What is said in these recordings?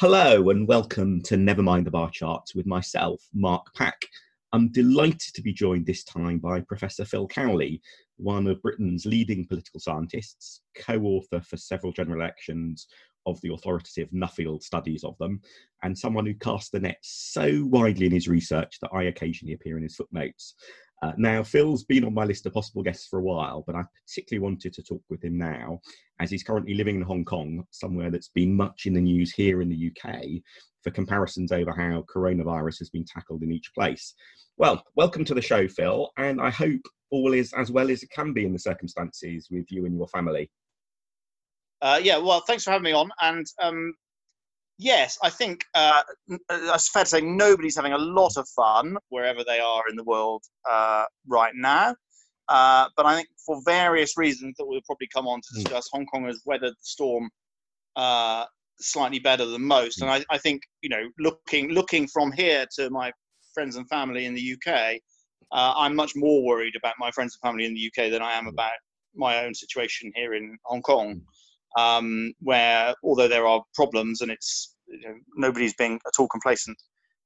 Hello and welcome to Never Mind the Bar Charts with myself, Mark Pack. I'm delighted to be joined this time by Professor Phil Cowley, one of Britain's leading political scientists, co author for several general elections of the authoritative Nuffield studies of them, and someone who casts the net so widely in his research that I occasionally appear in his footnotes. Uh, now, Phil's been on my list of possible guests for a while, but I particularly wanted to talk with him now, as he's currently living in Hong Kong, somewhere that's been much in the news here in the UK, for comparisons over how coronavirus has been tackled in each place. Well, welcome to the show, Phil, and I hope all is as well as it can be in the circumstances with you and your family. Uh, yeah, well, thanks for having me on. And um, yes, I think uh, uh, it's fair to say nobody's having a lot of fun wherever they are in the world uh, right now. Uh, but I think for various reasons that we'll probably come on to hmm. discuss, Hong Kong has weathered the storm uh, slightly better than most. And I, I, think you know, looking looking from here to my friends and family in the UK, uh, I'm much more worried about my friends and family in the UK than I am hmm. about my own situation here in Hong Kong. Hmm um, where although there are problems and it's you know, nobody's being at all complacent,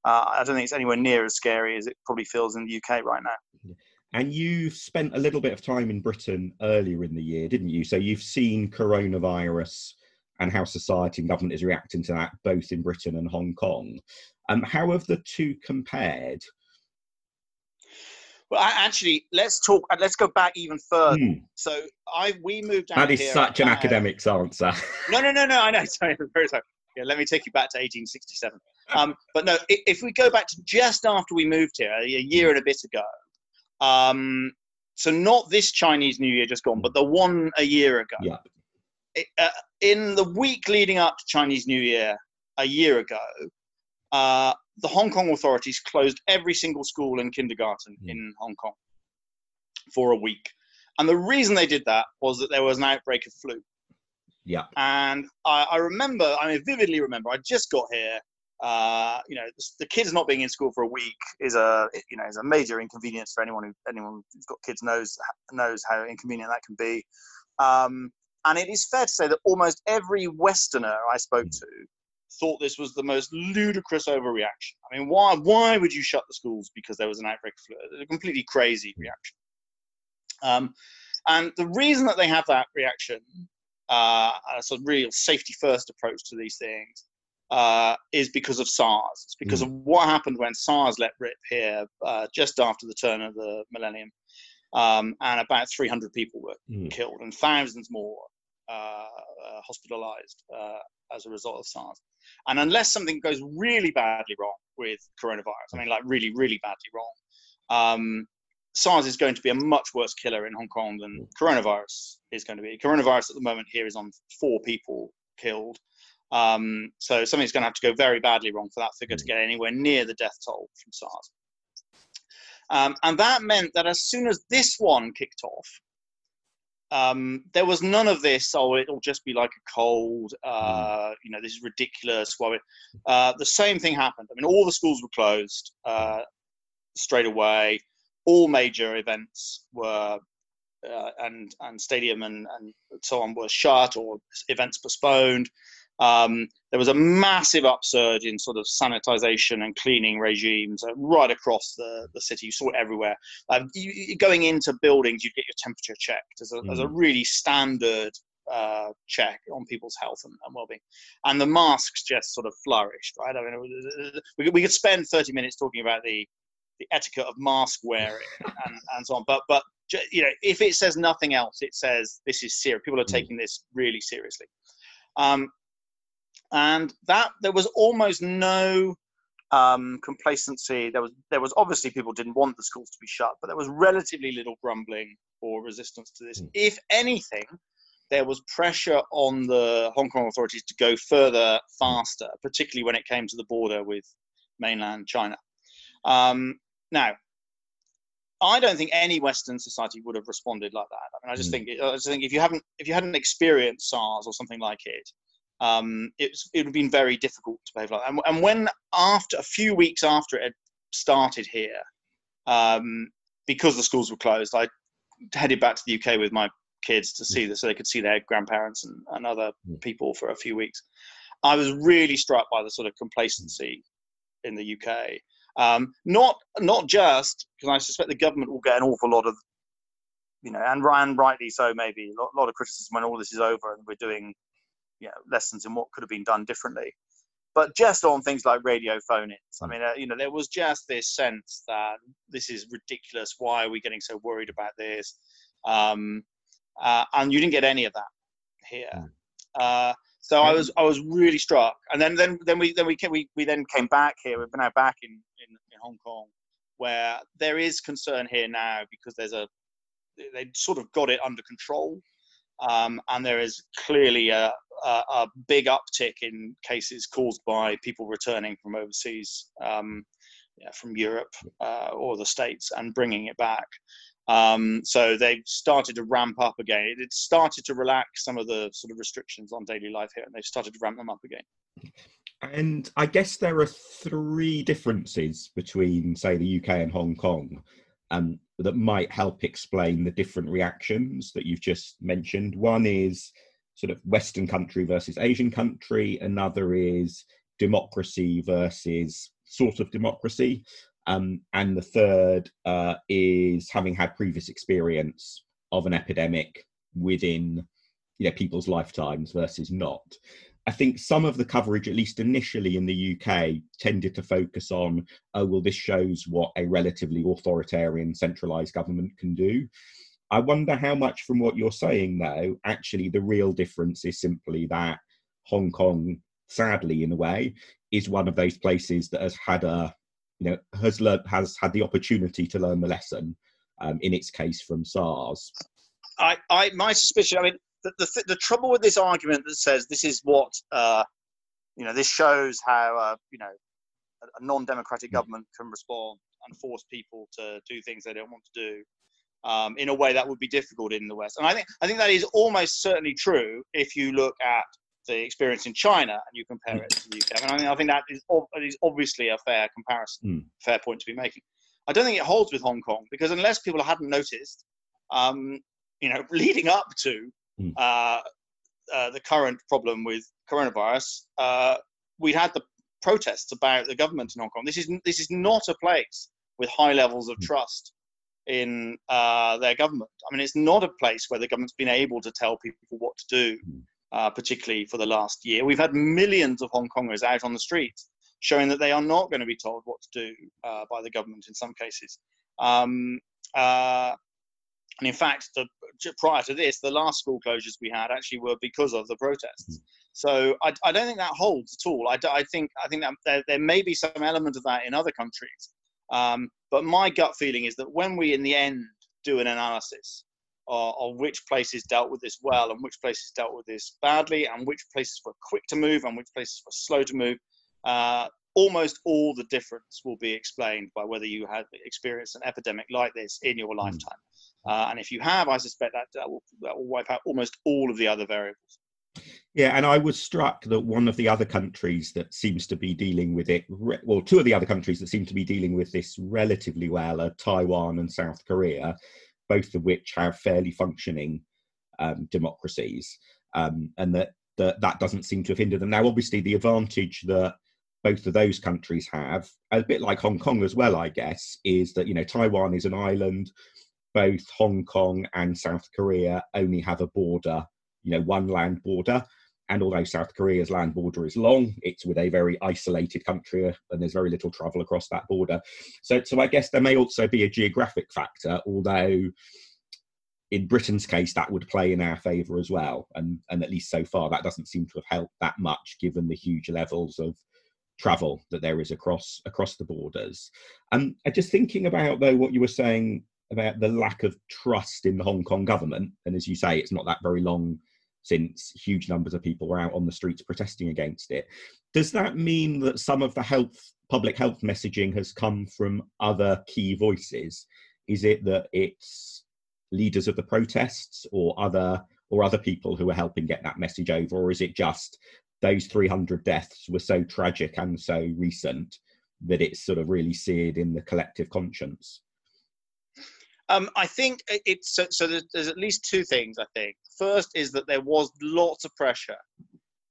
uh, I don't think it's anywhere near as scary as it probably feels in the UK right now. And you've spent a little bit of time in Britain earlier in the year, didn't you? So you've seen coronavirus and how society and government is reacting to that, both in Britain and Hong Kong. Um, how have the two compared? Well, actually, let's talk. Let's go back even further. Mm. So, I we moved. Out. That is such an academic's answer. No, no, no, no. I know. Sorry, very sorry. Yeah, let me take you back to 1867. Um, but no, if we go back to just after we moved here, a year and a bit ago. Um, so not this Chinese New Year just gone, but the one a year ago. Yeah. It, uh, in the week leading up to Chinese New Year a year ago, uh, the Hong Kong authorities closed every single school and kindergarten mm. in Hong Kong for a week. And the reason they did that was that there was an outbreak of flu. Yeah. And I, I remember, I mean, vividly remember, I just got here. Uh, you know, the, the, kids not being in school for a week is a, you know, is a major inconvenience for anyone who, anyone who's got kids knows knows how inconvenient that can be. Um, and it is fair to say that almost every Westerner I spoke mm. to thought this was the most ludicrous overreaction. I mean, why why would you shut the schools because there was an outbreak of flu? A completely crazy reaction. Um, and the reason that they have that reaction, uh, a sort of real safety first approach to these things, uh, is because of SARS. It's because mm. of what happened when SARS let rip here uh, just after the turn of the millennium. Um, and about 300 people were mm. killed and thousands more uh, uh, hospitalized uh, as a result of SARS. And unless something goes really badly wrong with coronavirus, I mean, like really, really badly wrong, um, SARS is going to be a much worse killer in Hong Kong than coronavirus is going to be. Coronavirus at the moment here is on four people killed. Um, so something's going to have to go very badly wrong for that figure to get anywhere near the death toll from SARS. Um, and that meant that as soon as this one kicked off, um, there was none of this. Oh, it'll just be like a cold. Uh, mm. you know, this is ridiculous. Well, uh, the same thing happened. I mean, all the schools were closed uh, straight away. All major events were uh, and and stadium and and so on were shut or events postponed. Um, there was a massive upsurge in sort of sanitization and cleaning regimes uh, right across the, the city. You saw it everywhere. Um, you, going into buildings, you'd get your temperature checked as a, mm. as a mm. really standard uh, check on people's health and, and, well-being. And the masks just sort of flourished, right? I mean, we, we could spend 30 minutes talking about the the etiquette of mask wearing and, and so on. But but you know, if it says nothing else, it says this is serious. People are mm. taking this really seriously. Um, and that there was almost no um, complacency. There was there was obviously people didn't want the schools to be shut, but there was relatively little grumbling or resistance to this. Mm. If anything, there was pressure on the Hong Kong authorities to go further, faster, particularly when it came to the border with mainland China. Um, now, I don't think any Western society would have responded like that. I mean, I just mm. think I just think if you haven't if you hadn't experienced SARS or something like it, um, it, it would have been very difficult to behave like that. And, and, when after a few weeks after it had started here, um, because the schools were closed, I headed back to the UK with my kids to see this so they could see their grandparents and, and other people for a few weeks. I was really struck by the sort of complacency in the UK. Um, not not just because I suspect the government will get an awful lot of, you know, and Ryan rightly so maybe a lot, of criticism when all this is over and we're doing, you know, lessons in what could have been done differently. But just on things like radio phone-ins, I mean, uh, you know, there was just this sense that this is ridiculous. Why are we getting so worried about this? Um, uh, and you didn't get any of that here. Hmm. Uh, so I was I was really struck, and then then then we then we came, we we then came back here. We've been now back in, in in Hong Kong, where there is concern here now because there's a they sort of got it under control, um, and there is clearly a, a, a big uptick in cases caused by people returning from overseas, um, yeah, from Europe uh, or the States, and bringing it back. Um, so they've started to ramp up again. It started to relax some of the sort of restrictions on daily life here, and they've started to ramp them up again. And I guess there are three differences between, say, the UK and Hong Kong um, that might help explain the different reactions that you've just mentioned. One is sort of Western country versus Asian country, another is democracy versus sort of democracy. Um, and the third uh, is having had previous experience of an epidemic within you know, people's lifetimes versus not. I think some of the coverage, at least initially in the UK, tended to focus on, oh, well, this shows what a relatively authoritarian centralized government can do. I wonder how much from what you're saying, though, actually the real difference is simply that Hong Kong, sadly, in a way, is one of those places that has had a you know, has learned has had the opportunity to learn the lesson. Um, in its case, from SARS. I, I, my suspicion. I mean, the, the, the trouble with this argument that says this is what, uh, you know, this shows how, uh, you know, a, a non-democratic mm. government can respond and force people to do things they don't want to do. Um, in a way that would be difficult in the West, and I think I think that is almost certainly true if you look at the experience in China and you compare it to the UK. And I mean, I think that is, is obviously a fair comparison, mm. fair point to be making. I don't think it holds with Hong Kong because unless people hadn't noticed, um, you know, leading up to mm. uh, uh, the current problem with coronavirus, uh, we had the protests about the government in Hong Kong. This is this is not a place with high levels of mm. trust in uh, their government. I mean, it's not a place where the government's been able to tell people what to do. Mm uh, particularly for the last year. We've had millions of Hong Kongers out on the streets showing that they are not going to be told what to do uh, by the government in some cases. Um, uh, and in fact, the, prior to this, the last school closures we had actually were because of the protests. So I, I don't think that holds at all. I, I think I think that there, there, may be some element of that in other countries, um, but my gut feeling is that when we, in the end, do an analysis uh, on which places dealt with this well and which places dealt with this badly and which places were quick to move and which places were slow to move. Uh, almost all the difference will be explained by whether you had experienced an epidemic like this in your hmm. lifetime. Uh, and if you have, I suspect that, that, will, that will wipe out almost all of the other variables. Yeah, and I was struck that one of the other countries that seems to be dealing with it, well, two of the other countries that seem to be dealing with this relatively well are Taiwan and South Korea both of which have fairly functioning um, democracies, um, and that, that that doesn't seem to have hindered them. Now, obviously, the advantage that both of those countries have, a bit like Hong Kong as well, I guess, is that you know Taiwan is an island. Both Hong Kong and South Korea only have a border, you know, one land border. And although South Korea's land border is long, it's with a very isolated country and there's very little travel across that border. So, so I guess there may also be a geographic factor, although in Britain's case, that would play in our favour as well. And, and at least so far, that doesn't seem to have helped that much given the huge levels of travel that there is across across the borders. And um, just thinking about though what you were saying about the lack of trust in the Hong Kong government, and as you say, it's not that very long since huge numbers of people were out on the streets protesting against it. Does that mean that some of the health, public health messaging has come from other key voices? Is it that it's leaders of the protests or other or other people who are helping get that message over, or is it just those 300 deaths were so tragic and so recent that it's sort of really seared in the collective conscience? Um, I think it's so, so there's, there's, at least two things. I think first is that there was lots of pressure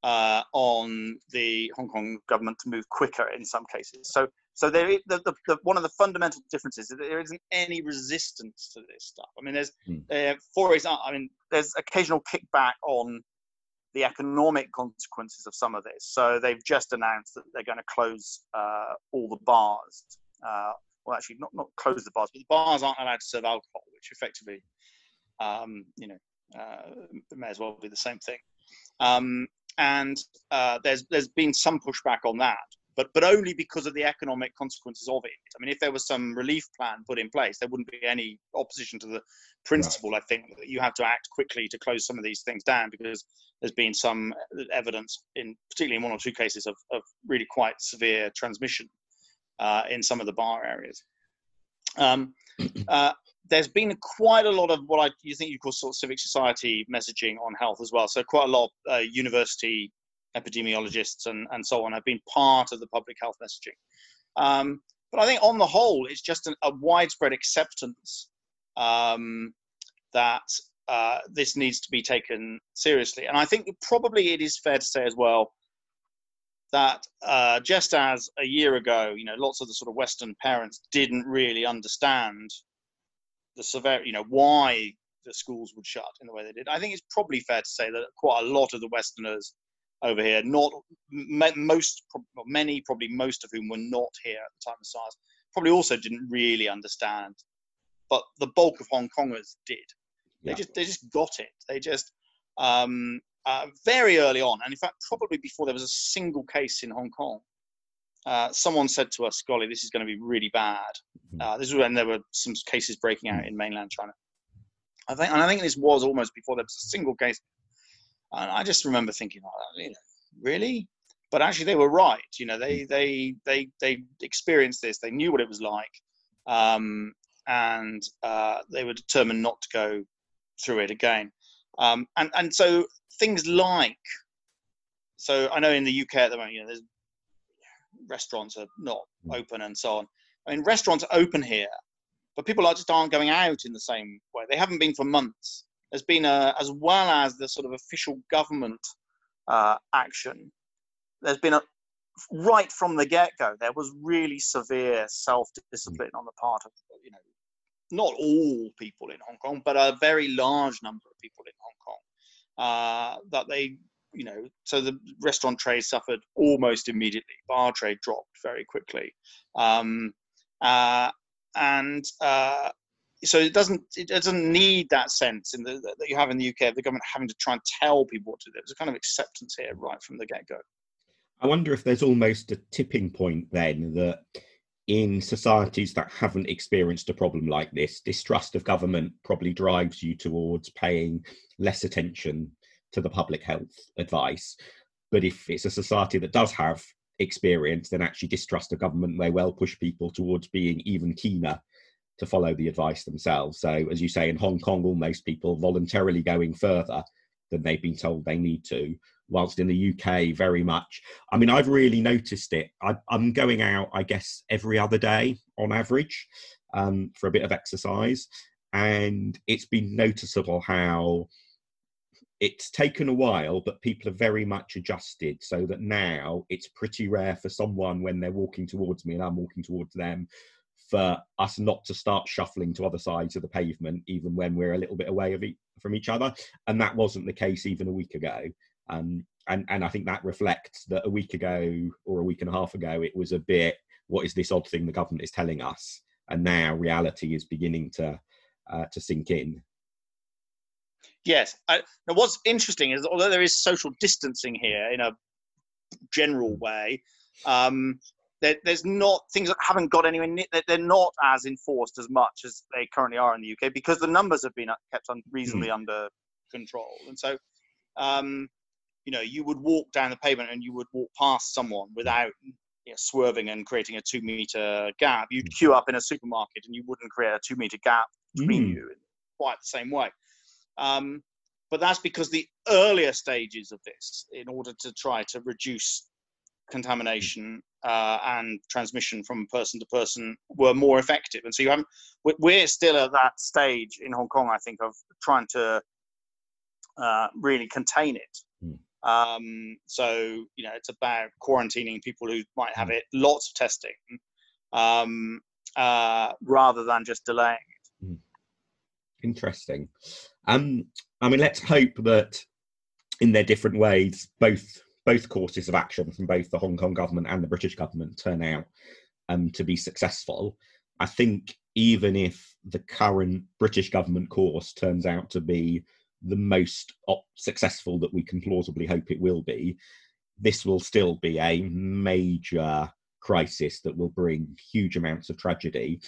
uh, on the Hong Kong government to move quicker in some cases. So, so there, is, the, the, the, one of the fundamental differences is that there isn't any resistance to this stuff. I mean, there's, mm. uh, for example, I mean, there's occasional kickback on the economic consequences of some of this. So they've just announced that they're going to close uh, all the bars. Uh, well, actually, not not close the bars, but the bars aren't allowed to serve alcohol, which effectively, um, you know, uh, may as well be the same thing. Um, and uh, there's there's been some pushback on that, but but only because of the economic consequences of it. I mean, if there was some relief plan put in place, there wouldn't be any opposition to the principle. Right. I think that you have to act quickly to close some of these things down because there's been some evidence in particularly in one or two cases of, of really quite severe transmission uh, in some of the bar areas. Um, uh, there's been quite a lot of what I you think you call sort of civic society messaging on health as well. So quite a lot of uh, university epidemiologists and, and so on have been part of the public health messaging. Um, but I think on the whole, it's just an, a widespread acceptance um, that uh, this needs to be taken seriously. And I think probably it is fair to say as well that uh, just as a year ago, you know, lots of the sort of Western parents didn't really understand the severity, you know, why the schools would shut in the way they did. I think it's probably fair to say that quite a lot of the Westerners over here, not most, many, probably most of whom were not here at the time of SARS, probably also didn't really understand. But the bulk of Hong Kongers did. They yeah. just they just got it. They just um, uh, very early on, and in fact, probably before there was a single case in Hong Kong, uh, someone said to us, "Golly, this is going to be really bad." Mm-hmm. Uh, this was when there were some cases breaking out in mainland China. I think, and I think this was almost before there was a single case. And I just remember thinking, oh, you know, really? But actually, they were right. You know, they they they they experienced this. They knew what it was like, um, and uh, they were determined not to go through it again. Um, and and so things like, so I know in the UK at the moment, you know, there's restaurants are not hmm. open and so on. I mean, restaurants are open here, but people are just aren't going out in the same way. They haven't been for months. There's been a, as well as the sort of official government uh, action. There's been a right from the get-go. There was really severe self-discipline on the part of you know not all people in Hong Kong, but a very large number of people in Hong Kong uh, that they you know, so the restaurant trade suffered almost immediately. Bar trade dropped very quickly, um, uh, and uh, so it doesn't it doesn't need that sense in the, that you have in the UK of the government having to try and tell people what to do. There's a kind of acceptance here right from the get go. I wonder if there's almost a tipping point then that in societies that haven't experienced a problem like this, distrust of government probably drives you towards paying less attention to the public health advice. But if it's a society that does have experience, then actually distrust of government may well push people towards being even keener to follow the advice themselves. So, as you say, in Hong Kong, almost people voluntarily going further than they've been told they need to. Whilst in the UK, very much. I mean, I've really noticed it. I, am going out, I guess, every other day on average um, for a bit of exercise. And it's been noticeable how it's taken a while, but people are very much adjusted so that now it's pretty rare for someone when they're walking towards me and I'm walking towards them for us not to start shuffling to other sides of the pavement, even when we're a little bit away e- from each other. And that wasn't the case even a week ago. Um, and, and I think that reflects that a week ago or a week and a half ago, it was a bit, what is this odd thing the government is telling us? And now reality is beginning to uh, to sink in. Yes. I, now, what's interesting is although there is social distancing here in a general way, um, there, there's not things that haven't got anywhere. Near. They're not as enforced as much as they currently are in the UK because the numbers have been kept reasonably mm. under control. And so, um, you know, you would walk down the pavement and you would walk past someone without you know, swerving and creating a two meter gap. You'd hmm. queue up in a supermarket and you wouldn't create a two meter gap between mm. you in quite the same way. Um, but that's because the earlier stages of this, in order to try to reduce contamination uh, and transmission from person to person, were more effective. And so you haven't. We're still at that stage in Hong Kong, I think, of trying to uh, really contain it. Um, so you know, it's about quarantining people who might have it, lots of testing, um, uh, rather than just delaying it. Hmm. Interesting. Um, I mean, let's hope that in their different ways, both both courses of action from both the Hong Kong government and the British government turn out um, to be successful. I think even if the current British government course turns out to be the most op- successful that we can plausibly hope it will be, this will still be a major crisis that will bring huge amounts of tragedy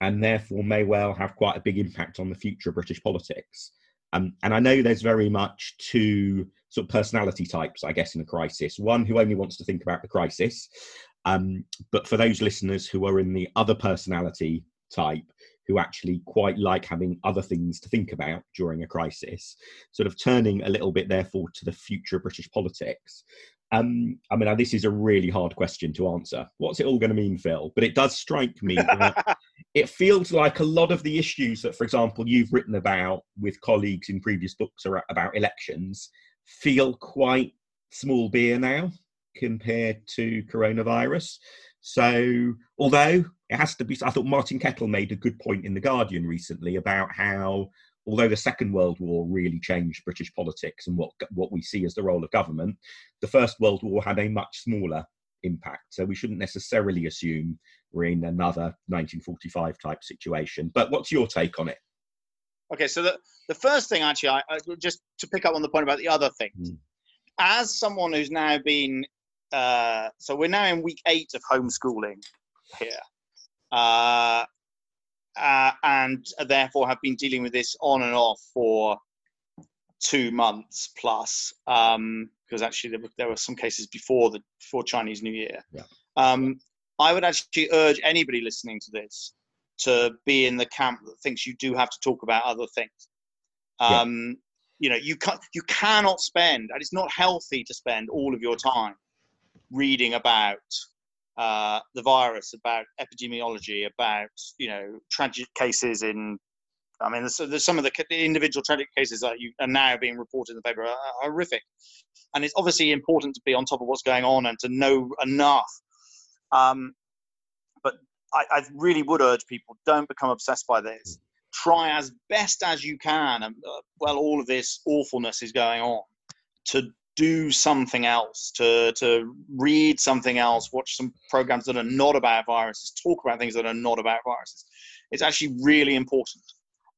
and therefore may well have quite a big impact on the future of British politics. Um, and I know there's very much two sort of personality types, I guess, in a crisis. One who only wants to think about the crisis, um, but for those listeners who are in the other personality type, who actually quite like having other things to think about during a crisis, sort of turning a little bit, therefore, to the future of British politics. Um, I mean, this is a really hard question to answer. What's it all going to mean, Phil? But it does strike me that it feels like a lot of the issues that, for example, you've written about with colleagues in previous books about elections feel quite small beer now compared to coronavirus. So, although it has to be, I thought Martin Kettle made a good point in The Guardian recently about how, although the Second World War really changed British politics and what, what we see as the role of government, the First World War had a much smaller impact. So, we shouldn't necessarily assume we're in another 1945 type situation. But what's your take on it? Okay, so the, the first thing, actually, I, I, just to pick up on the point about the other things, mm. as someone who's now been, uh, so we're now in week eight of homeschooling here, uh, uh, and therefore have been dealing with this on and off for two months plus, because um, actually there were, there were, some cases before the before Chinese New Year. Yeah. Um, I would actually urge anybody listening to this to be in the camp that thinks you do have to talk about other things. Um, yeah. You know, you can you cannot spend, and it's not healthy to spend all of your time reading about uh, the virus, about epidemiology, about you know tragic cases in. I mean, there's, there's some of the individual tragic cases that you are now being reported in the paper are, horrific, and it's obviously important to be on top of what's going on and to know enough. Um, I, I really would urge people don't become obsessed by this. Try as best as you can, and uh, well, all of this awfulness is going on, to do something else, to to read something else, watch some programs that are not about viruses, talk about things that are not about viruses. It's actually really important.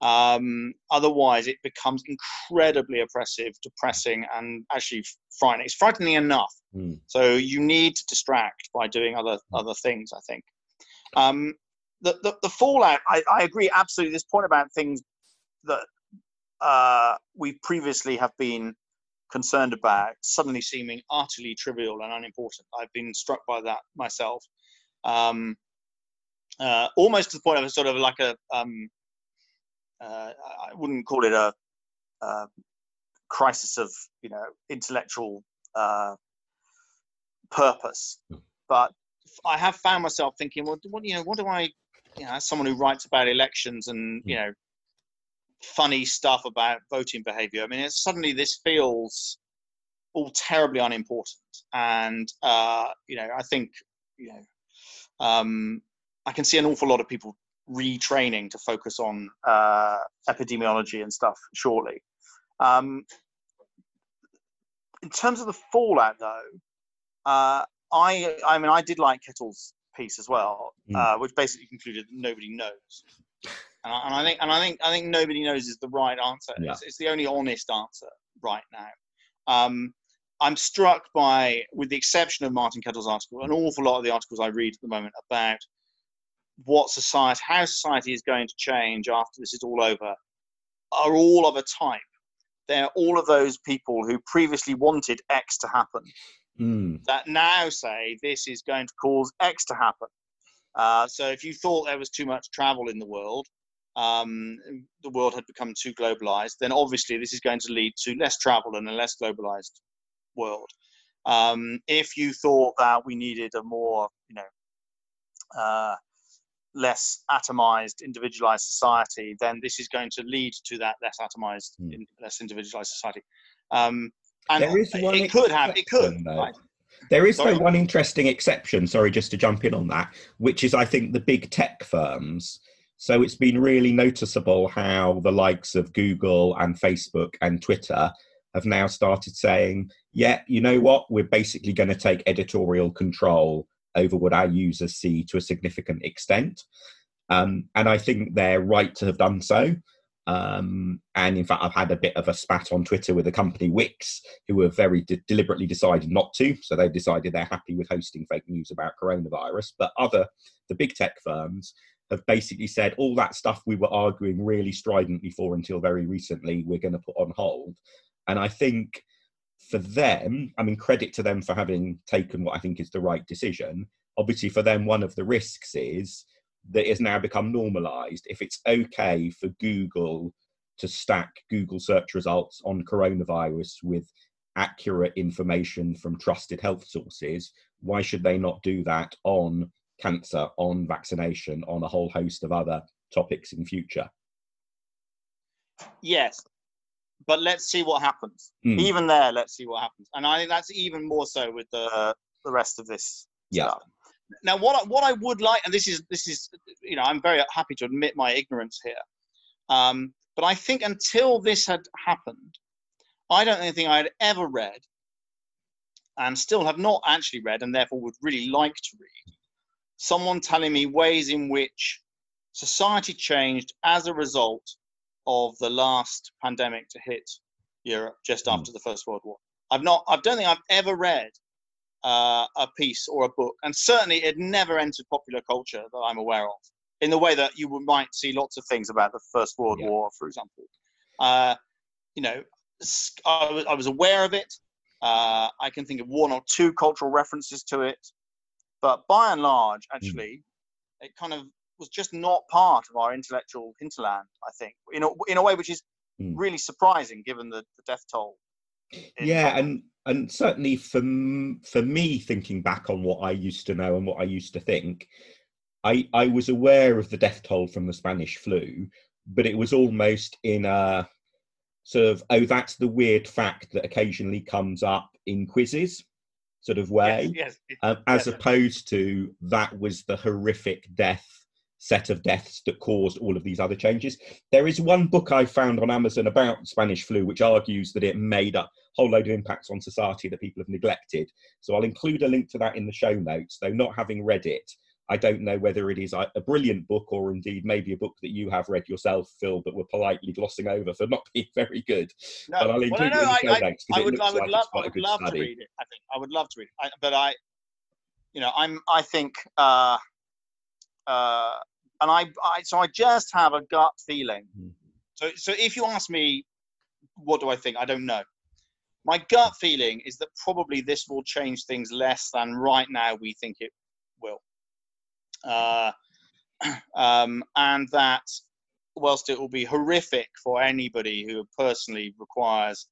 Um, otherwise, it becomes incredibly oppressive, depressing, and actually frightening. It's frightening enough. Mm. So you need to distract by doing other other things. I think. Um, the, the, the, fallout, I, I agree absolutely. This point about things that uh, we previously have been concerned about suddenly seeming utterly trivial and unimportant. I've been struck by that myself. Um, uh, almost to the point of a sort of like a, um, uh, I wouldn't call it a, a, crisis of, you know, intellectual uh, purpose, hmm. but I have found myself thinking, well, what you know, what do I, you know, as someone who writes about elections and you hmm. know, funny stuff about voting behaviour. I mean, suddenly this feels all terribly unimportant, and uh, you know, I think you know, um, I can see an awful lot of people retraining to focus on uh, epidemiology and stuff shortly. Um, in terms of the fallout, though, uh, I I mean I did like Kettle's piece as well, mm. uh, which basically concluded that nobody knows. And I, and I, think and I think I think nobody knows is the right answer. Yeah. It's, it's, the only honest answer right now. Um, I'm struck by, with the exception of Martin Kettle's article, an awful lot of the articles I read at the moment about what society, how society is going to change after this is all over, are all of a type. They're all of those people who previously wanted X to happen mm. that now say this is going to cause X to happen. Uh, so if you thought there was too much travel in the world, um, the world had become too globalized, then obviously this is going to lead to less travel and a less globalized world. Um, if you thought that we needed a more, you know, uh, less atomized, individualized society, then this is going to lead to that less atomized, mm. in, less individualized society. Um, And There is one it could have. It could. right? There is Sorry? though one interesting exception, sorry, just to jump in on that, which is I think the big tech firms. So it's been really noticeable how the likes of Google and Facebook and Twitter have now started saying, yeah, you know what, we're basically going to take editorial control over what our users see to a significant extent. Um, and I think they're right to have done so. Um, and in fact, I've had a bit of a spat on Twitter with the company Wix, who have very de- deliberately decided not to. So they've decided they're happy with hosting fake news about coronavirus. But other, the big tech firms, have basically said all that stuff we were arguing really stridently for until very recently, we're going to put on hold. And I think for them, I mean, credit to them for having taken what I think is the right decision. Obviously, for them, one of the risks is that it has now become normalized. If it's okay for Google to stack Google search results on coronavirus with accurate information from trusted health sources, why should they not do that on cancer, on vaccination, on a whole host of other topics in future? Yes, but let's see what happens. Hmm. Even there, let's see what happens. And I think that's even more so with the the rest of this Yeah. stuff. Now, what I, what I would like, and this is this is, you know, I'm very happy to admit my ignorance here. Um, but I think until this had happened, I don't think I had ever read, and still have not actually read, and therefore would really like to read, someone telling me ways in which society changed as a result of the last pandemic to hit Europe just Mm. after the First World War. I've not, I don't think I've ever read uh, a piece or a book, and certainly it never entered popular culture that I'm aware of, in the way that you might see lots of things about the First World Yeah. War, for example. Uh, you know, I was, I was aware of it. Uh, I can think of one or two cultural references to it, but by and large, actually, it kind of was just not part of our intellectual hinterland. I think, in a, in a way which is Mm. really surprising given the, the death toll. yeah and and certainly for m- for me thinking back on what i used to know and what i used to think i i was aware of the death toll from the spanish flu but it was almost in a sort of oh that's the weird fact that occasionally comes up in quizzes sort of way Yes, yes, um, as yes. opposed to that was the horrific death set of deaths that caused all of these other changes. There is one book I found on Amazon about Spanish flu, which argues that it made a whole load of impacts on society that people have neglected. So I'll include a link to that in the show notes, though not having read it. I don't know whether it is a a brilliant book or indeed maybe a book that you have read yourself, Phil, but we're politely glossing over for not being very good. No, but I'll well, include no, it in the I- I- I would, I would like love, I would love study. to read it. I think I would love to read it, I, but I, you know, I'm, I think, uh, uh, and I, I, so I just have a gut feeling. Mhm. So, so if you ask me, what do I think? I don't know. My gut feeling is that probably this will change things less than right now we think it will. Uh, um, and that whilst it will be horrific for anybody who personally requires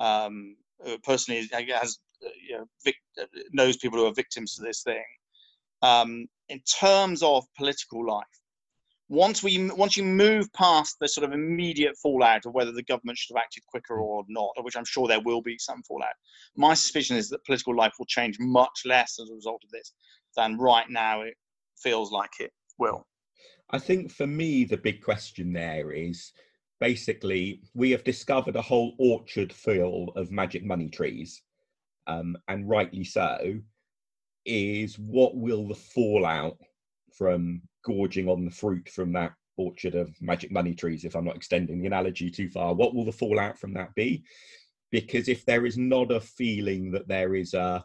um, who personally has uh, you know, vic- uh, knows people who are victims to this thing. Um, in terms of political life, once we once you move past the sort of immediate fallout of whether the government should have acted quicker or not, which I'm sure there will be some fallout, my suspicion is that political life will change much less as a result of this than right now it feels like it will. I think for me, the big question there is basically we have discovered a whole orchard full of magic money trees, um, and rightly so. Is what will the fallout from gorging on the fruit from that orchard of magic money trees, if I'm not extending the analogy too far, what will the fallout from that be? Because if there is not a feeling that there is a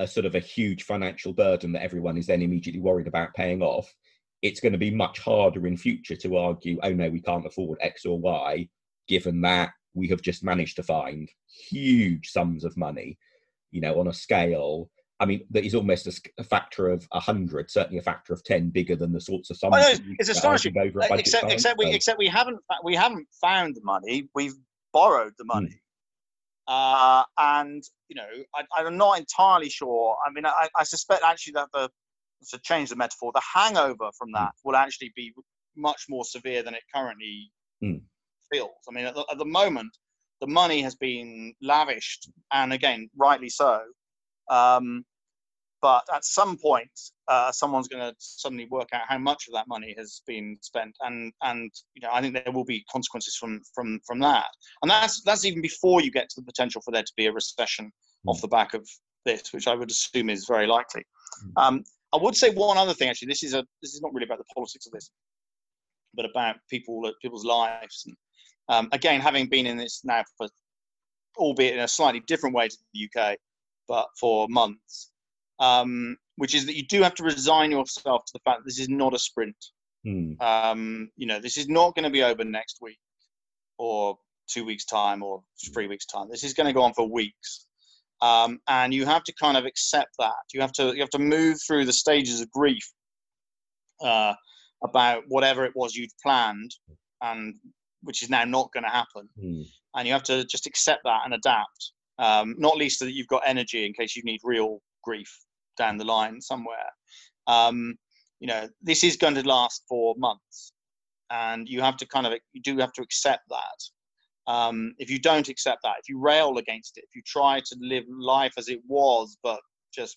a sort of a huge financial burden that everyone is then immediately worried about paying off, it's going to be much harder in future to argue, oh no, we can't afford X or Y, given that we have just managed to find huge sums of money, you know, on a scale. I mean, that is almost a, a factor of a hundred, certainly a factor of ten bigger than the sorts of sums. Oh, no, it's astonishing. Over except except we except we haven't we haven't found the money we've borrowed the money hmm. Uh, and you know I, i'm not entirely sure i mean I, I suspect actually that the to change the metaphor the hangover from that will actually be much more severe than it currently Mm. feels i mean at the, at the moment the money has been lavished, and again, rightly so. Um, but at some point, uh, someone's going to suddenly work out how much of that money has been spent, and and you know I think there will be consequences from from from that, and that's that's even before you get to the potential for there to be a recession mm. off the back of this, which I would assume is very likely. Mm. Um, I would say one other thing actually. This is a this is not really about the politics of this, but about people people's lives. And um, again, having been in this now for, albeit in a slightly different way to the UK, but for months, um, which is that you do have to resign yourself to the fact that this is not a sprint. Hmm. Um, you know, this is not going to be over next week or two weeks time or three weeks time. This is going to go on for weeks. Um, and you have to kind of accept that. You have to you have to move through the stages of grief uh, about whatever it was you'd planned, and which is now not going to happen. Mm. And you have to just accept that and adapt. Um, not least so that you've got energy in case you need real grief down the line somewhere. Um, you know, this is going to last for months, and you have to kind of you do have to accept that. Um, if you don't accept that, if you rail against it, if you try to live life as it was, but just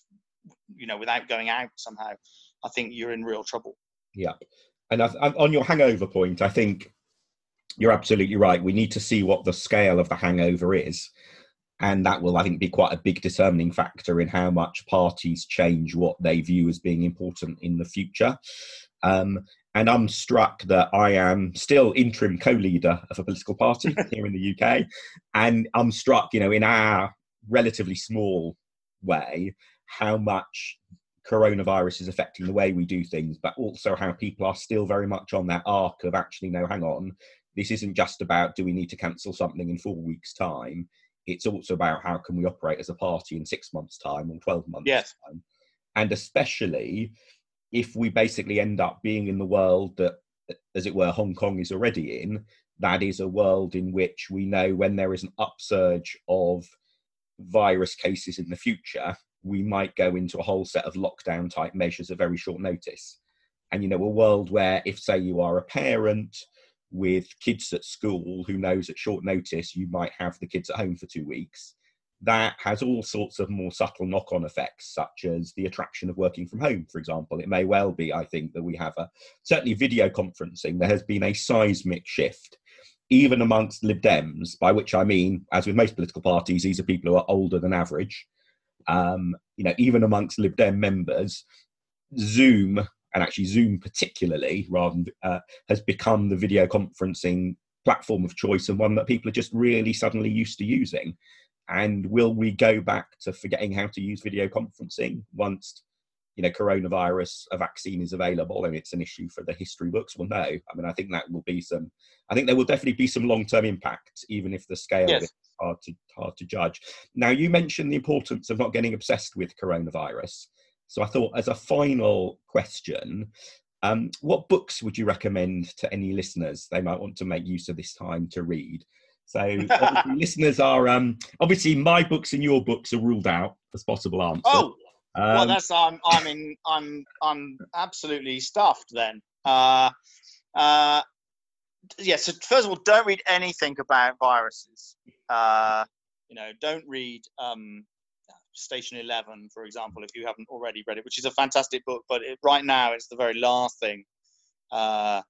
you know without going out somehow, I think you're in real trouble. Yeah, and I, on your hangover point, I think you're absolutely right. We need to see what the scale of the hangover is, and that will, I think, be quite a big determining factor in how much parties change what they view as being important in the future. Um, and I'm struck that I am still interim co-leader of a political party here in the UK, and I'm struck, you know, in our relatively small way, how much coronavirus is affecting the way we do things, but also how people are still very much on that arc of actually, no, hang on, this isn't just about do we need to cancel something in four weeks' time. It's also about how can we operate as a party in six months' time or 12 months' yes. time. And especially if we basically end up being in the world that, as it were, Hong Kong is already in, that is a world in which we know when there is an upsurge of virus cases in the future, we might go into a whole set of lockdown type measures at very short notice. And, you know, a world where if, say, you are a parent with kids at school who knows at short notice you might have the kids at home for two weeks, that has all sorts of more subtle knock on effects, such as the attraction of working from home, for example. It may well be, I think, that we have a certainly video conferencing, there has been a seismic shift. Even amongst Lib Dems, by which I mean, as with most political parties, these are people who are older than average. Um, you know, even amongst Lib Dem members, Zoom and actually Zoom particularly, rather than, uh, has become the video conferencing platform of choice and one that people are just really suddenly used to using. And will we go back to forgetting how to use video conferencing once you know coronavirus a vaccine is available and it's an issue for the history books well no i mean i think that will be some i think there will definitely be some long-term impact even if the scale yes. is hard to hard to judge now you mentioned the importance of not getting obsessed with coronavirus so i thought as a final question um, what books would you recommend to any listeners they might want to make use of this time to read so listeners are um, obviously my books and your books are ruled out as possible answers. Oh, um, well, that's I'm I'm in I'm I'm absolutely stuffed then. Uh, uh, yeah. So first of all, don't read anything about viruses. Uh, you know, don't read um, Station Eleven, for example, if you haven't already read it, which is a fantastic book. But it, right now, it's the very last thing uh,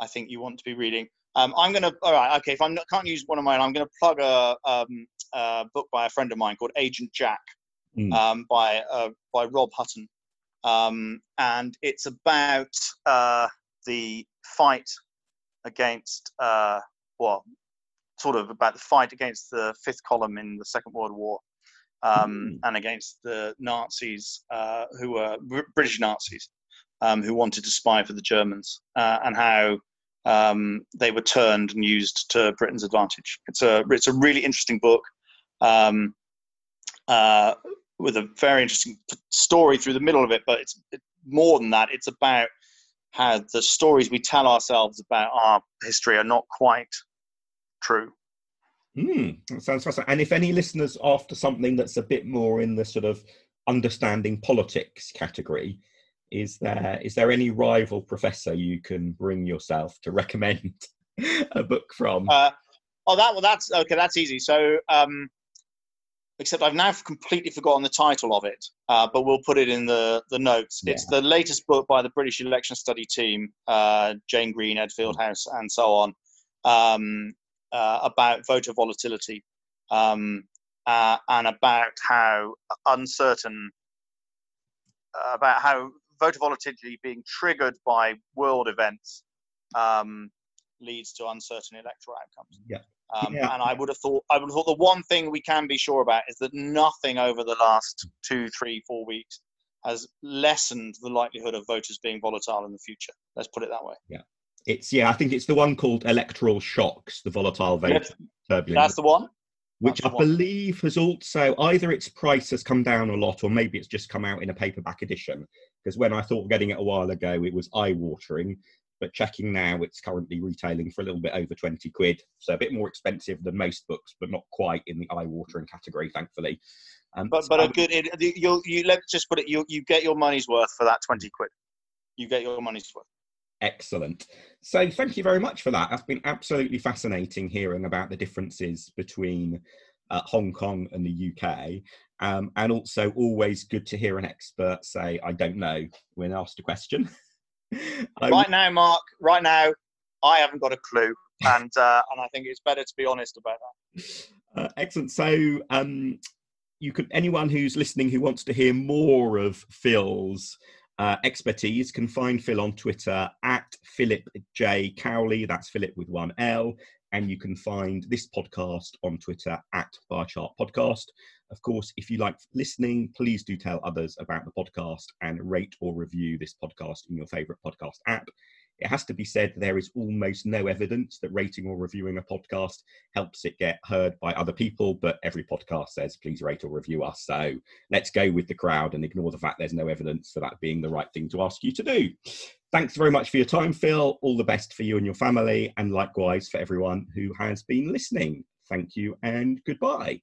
I think you want to be reading. Um, I'm going to, all right, okay, if I can't use one of mine, I'm going to plug a, um, a, book by a friend of mine called Agent Jack mm. um, by, uh, by Rob Hutton. Um, and it's about uh, the fight against, uh, well, sort of about the fight against the fifth column in the Second World War. Um, mm. and against the Nazis uh, who were British Nazis um, who wanted to spy for the Germans, uh, and how um, they were turned and used to Britain's advantage. It's a it's a really interesting book um, uh, with a very interesting story through the middle of it. But it's it, more than that. It's about how the stories we tell ourselves about our history are not quite true. Hmm, that sounds fascinating. And if any listeners after something that's a bit more in the sort of understanding politics category, is there is there any rival professor you can bring yourself to recommend a book from? Uh, Oh, that well, that's okay. That's easy. So, um, except I've now completely forgotten the title of it, uh, but we'll put it in the the notes. Yeah. It's the latest book by the British Election Study Team, uh, Jane Green, Ed Fieldhouse, and so on, um, uh, about voter volatility um, uh, and about how uncertain, uh, about how voter volatility being triggered by world events um, leads to uncertain electoral outcomes. Yeah. Um, yeah. And I would have thought, I would have thought the one thing we can be sure about is that nothing over the last two, three, four weeks has lessened the likelihood of voters being volatile in the future. Let's put it that way. Yeah. It's yeah, I think it's the one called electoral shocks, the volatile vote turbulence. That's the one. Which I believe has also either its price has come down a lot, or maybe it's just come out in a paperback edition. Because when I thought getting it a while ago, it was eye watering but checking now it's currently retailing for a little bit over 20 quid. So a bit more expensive than most books but not quite in the eye-watering category thankfully. Um, but but a good it, you you let's just put it you you get your money's worth for that 20 quid. You get your money's worth excellent. So thank you very much for that. That's been absolutely fascinating hearing about the differences between uh, hong kong and the uk um, and also always good to hear an expert say i don't know when asked a question. Right now, Mark, right now, I haven't got a clue, and uh, and I think it's better to be honest about that. Uh, excellent. So, um, you could anyone who's listening who wants to hear more of Phil's uh, expertise can find Phil on Twitter at Philip J Cowley. That's Philip with one L. And you can find this podcast on Twitter at Bar Chart Podcast. Of course, if you like listening, please do tell others about the podcast and rate or review this podcast in your favorite podcast app. It has to be said there is almost no evidence that rating or reviewing a podcast helps it get heard by other people, but every podcast says please rate or review us. So let's go with the crowd and ignore the fact there's no evidence for that being the right thing to ask you to do. Thanks very much for your time, Phil. All the best for you and your family, and likewise for everyone who has been listening. Thank you and goodbye.